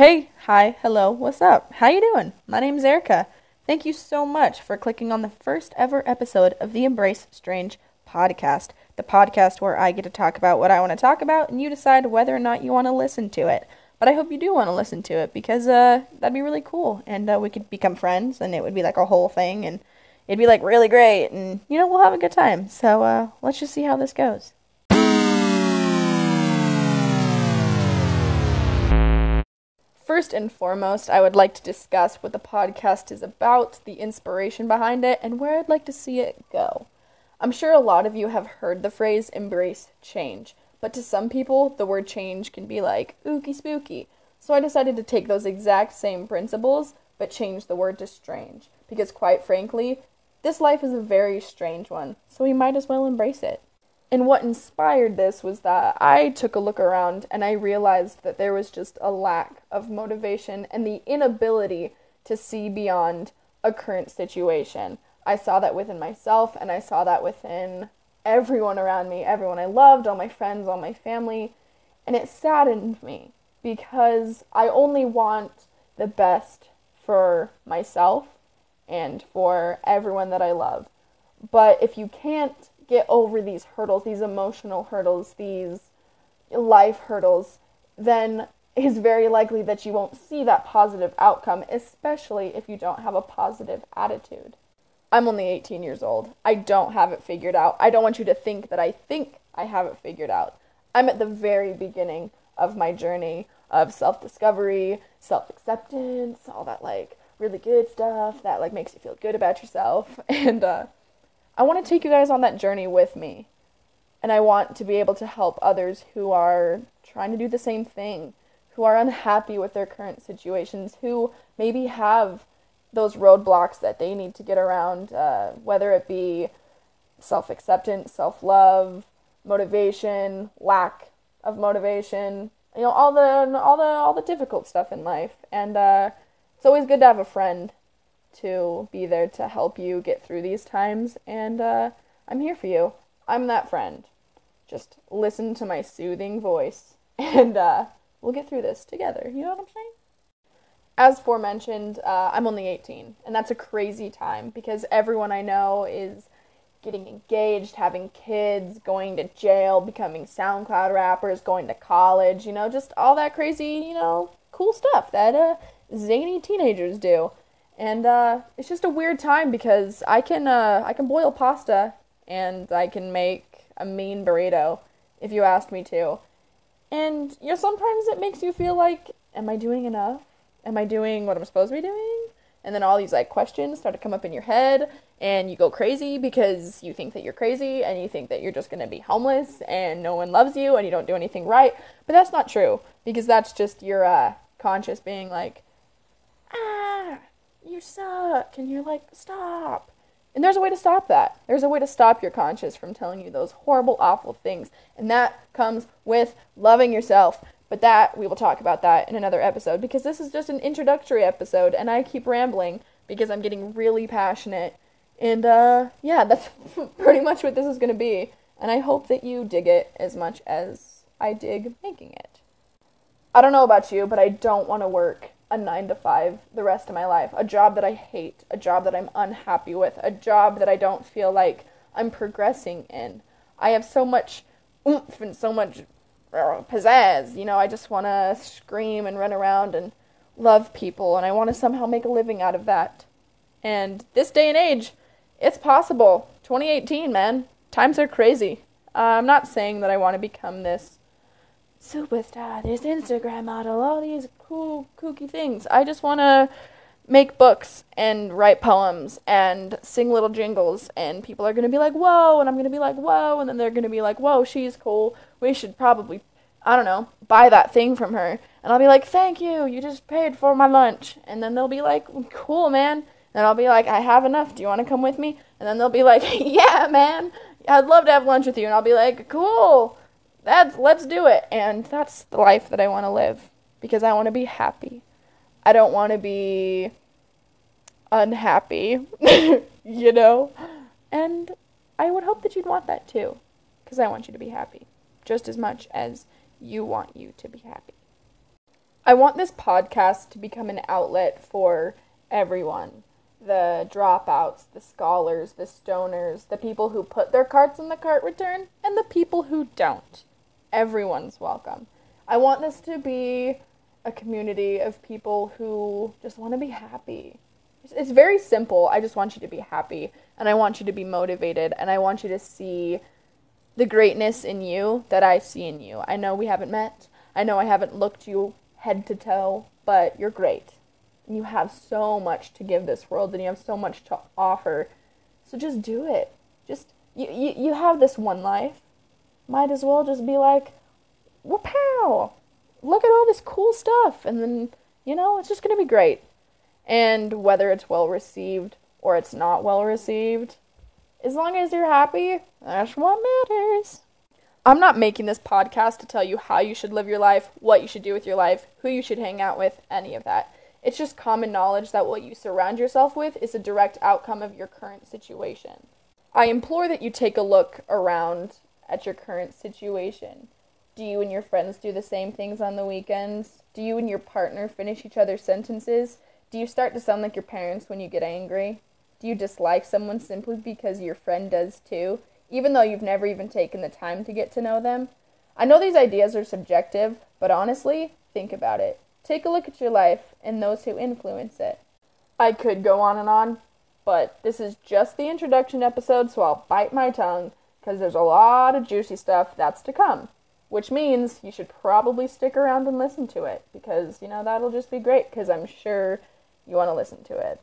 Hey, hi, hello, what's up? How you doing? My name's Erika. Thank you so much for clicking on the first ever episode of the Embrace Strange podcast, the podcast where I get to talk about what I want to talk about and you decide whether or not you want to listen to it. But I hope you do want to listen to it because uh, that'd be really cool and uh, we could become friends and it would be like a whole thing and it'd be like really great and you know we'll have a good time. So uh, let's just see how this goes. First and foremost, I would like to discuss what the podcast is about, the inspiration behind it, and where I'd like to see it go. I'm sure a lot of you have heard the phrase embrace change, but to some people, the word change can be like ooky spooky. So I decided to take those exact same principles, but change the word to strange. Because quite frankly, this life is a very strange one, so we might as well embrace it. And what inspired this was that I took a look around and I realized that there was just a lack of motivation and the inability to see beyond a current situation. I saw that within myself and I saw that within everyone around me, everyone I loved, all my friends, all my family. And it saddened me because I only want the best for myself and for everyone that I love. But if you can't get over these hurdles, these emotional hurdles, these life hurdles, then it's very likely that you won't see that positive outcome, especially if you don't have a positive attitude. I'm only 18 years old. I don't have it figured out. I don't want you to think that I think I have it figured out. I'm at the very beginning of my journey of self discovery, self acceptance, all that like really good stuff that like makes you feel good about yourself. And uh, I want to take you guys on that journey with me. And I want to be able to help others who are trying to do the same thing, who are unhappy with their current situations, who maybe have those roadblocks that they need to get around, uh, whether it be self acceptance, self love, motivation, lack of motivation, you know, all the all the all the difficult stuff in life. And uh, it's always good to have a friend to be there to help you get through these times. And uh, I'm here for you. I'm that friend. Just listen to my soothing voice, and uh, we'll get through this together. You know what I'm saying? As forementioned, uh, I'm only 18, and that's a crazy time because everyone I know is getting engaged, having kids, going to jail, becoming SoundCloud rappers, going to college, you know, just all that crazy, you know, cool stuff that uh, zany teenagers do and uh, it's just a weird time because I can uh, I can boil pasta and I can make a mean burrito if you asked me to, and you know sometimes it makes you feel like, am I doing enough? Am I doing what I'm supposed to be doing? And then all these like questions start to come up in your head, and you go crazy because you think that you're crazy and you think that you're just gonna be homeless and no one loves you and you don't do anything right. But that's not true because that's just your uh, conscious being like, ah you suck. And you're like, stop. And there's a way to stop that. There's a way to stop your conscience from telling you those horrible, awful things. And that comes with loving yourself. But that, we will talk about that in another episode because this is just an introductory episode and I keep rambling because I'm getting really passionate. And uh, yeah, that's pretty much what this is going to be. And I hope that you dig it as much as I dig making it. I don't know about you, but I don't want to work a nine to five the rest of my life, a job that I hate, a job that I'm unhappy with, a job that I don't feel like I'm progressing in. I have so much oomph and so much uh, pizzazz. You know, I just want to scream and run around and love people, and I want to somehow make a living out of that. And this day and age, it's possible. 2018, man. Times are crazy. Uh, I'm not saying that I want to become this superstar, this Instagram model, all these cool, kooky things. I just want to make books and write poems and sing little jingles, and people are going to be like, whoa, and I'm going to be like, whoa, and then they're going to be like, whoa, she's cool. We should probably, I don't know, buy that thing from her. And I'll be like, thank you, you just paid for my lunch. And then they'll be like, cool, man. And I'll be like, I have enough. Do you want to come with me? And then they'll be like, yeah, man. I'd love to have lunch with you. And I'll be like, cool that's let's do it. And that's the life that I want to live because I want to be happy. I don't want to be unhappy, you know? And I would hope that you'd want that too because I want you to be happy just as much as you want you to be happy. I want this podcast to become an outlet for everyone the dropouts, the scholars, the stoners, the people who put their carts in the cart return, and the people who don't. Everyone's welcome. I want this to be a community of people who just want to be happy. It's very simple. I just want you to be happy, and I want you to be motivated, and I want you to see the greatness in you that I see in you. I know we haven't met. I know I haven't looked you head to toe, but you're great And you have so much to give this world and you have so much to offer. So just do it. Just you you, you have this one life. Might as well just be like, pow! Look at all this cool stuff and then, you know, it's just gonna be great. And whether it's well received or it's not well received, as long as you're happy, that's what matters. I'm not making this podcast to tell you how you should live your life, what you should do with your life, who you should hang out with, any of that. It's just common knowledge that what you surround yourself with is a direct outcome of your current situation. I implore that you take a look around at your current situation. Do you and your friends do the same things on the weekends? Do you and your partner finish each other's sentences? Do you start to sound like your parents when you get angry? Do you dislike someone simply because your friend does too, even though you've never even taken the time to get to know them? I know these ideas are subjective, but honestly, think about it. Take a look at your life and those who influence it. I could go on and on, but this is just the introduction episode, so I'll bite my tongue because there's a lot of juicy stuff that's to come. Which means you should probably stick around and listen to it because, you know, that'll just be great because I'm sure you want to listen to it.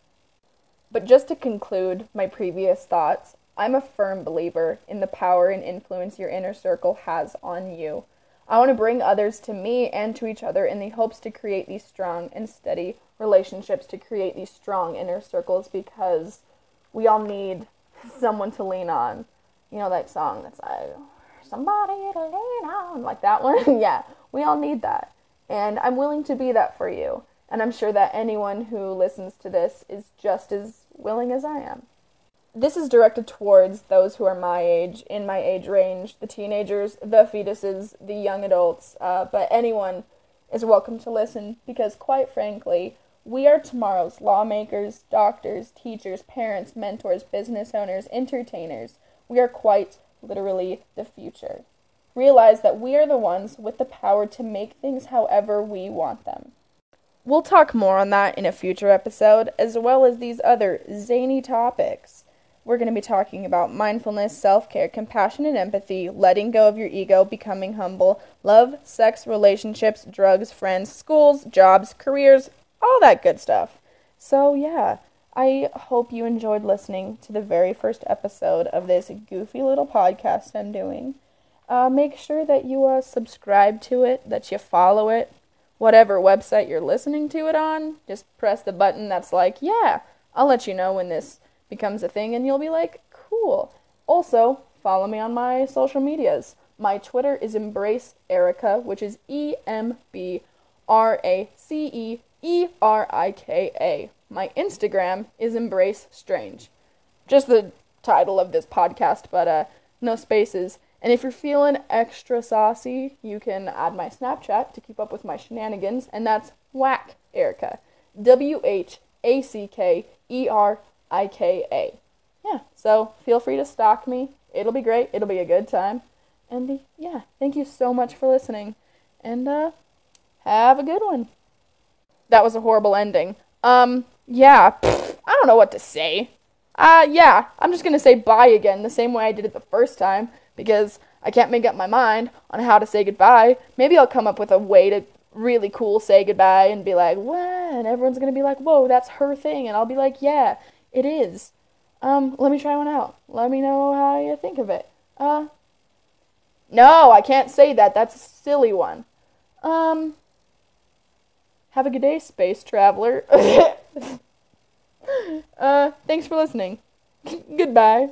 But just to conclude my previous thoughts, I'm a firm believer in the power and influence your inner circle has on you. I want to bring others to me and to each other in the hopes to create these strong and steady relationships, to create these strong inner circles because we all need someone to lean on. You know that song that's like, somebody to lean on, like that one? yeah, we all need that. And I'm willing to be that for you. And I'm sure that anyone who listens to this is just as willing as I am this is directed towards those who are my age, in my age range, the teenagers, the fetuses, the young adults, uh, but anyone is welcome to listen because, quite frankly, we are tomorrow's lawmakers, doctors, teachers, parents, mentors, business owners, entertainers. We are quite literally the future. Realize that we are the ones with the power to make things however we want them. We'll talk more on that in a future episode, as well as these other zany topics. We're going to be talking about mindfulness, self care, compassion and empathy, letting go of your ego, becoming humble, love, sex, relationships, drugs, friends, schools, jobs, careers, all that good stuff. So, yeah, I hope you enjoyed listening to the very first episode of this goofy little podcast I'm doing. Uh, make sure that you uh, subscribe to it, that you follow it, whatever website you're listening to it on. Just press the button that's like, yeah, I'll let you know when this becomes a thing and you'll be like, cool. Also, follow me on my social medias. My Twitter is Embrace Erika, which is E M B R A C E E R I K A. My Instagram is Embrace Strange. Just the title of this podcast, but uh, no spaces. And if you're feeling extra saucy, you can add my Snapchat to keep up with my shenanigans, and that's Whack Erika. W H A C K E R I K A. Yeah, so feel free to stalk me. It'll be great. It'll be a good time. And yeah, thank you so much for listening. And uh, have a good one. That was a horrible ending. Um, yeah, I don't know what to say. Uh, yeah, I'm just gonna say bye again the same way I did it the first time because I can't make up my mind on how to say goodbye. Maybe I'll come up with a way to really cool say goodbye and be like, what? And everyone's gonna be like, whoa, that's her thing. And I'll be like, yeah. It is. Um, let me try one out. Let me know how you think of it. Uh, no, I can't say that. That's a silly one. Um, have a good day, space traveler. uh, thanks for listening. Goodbye.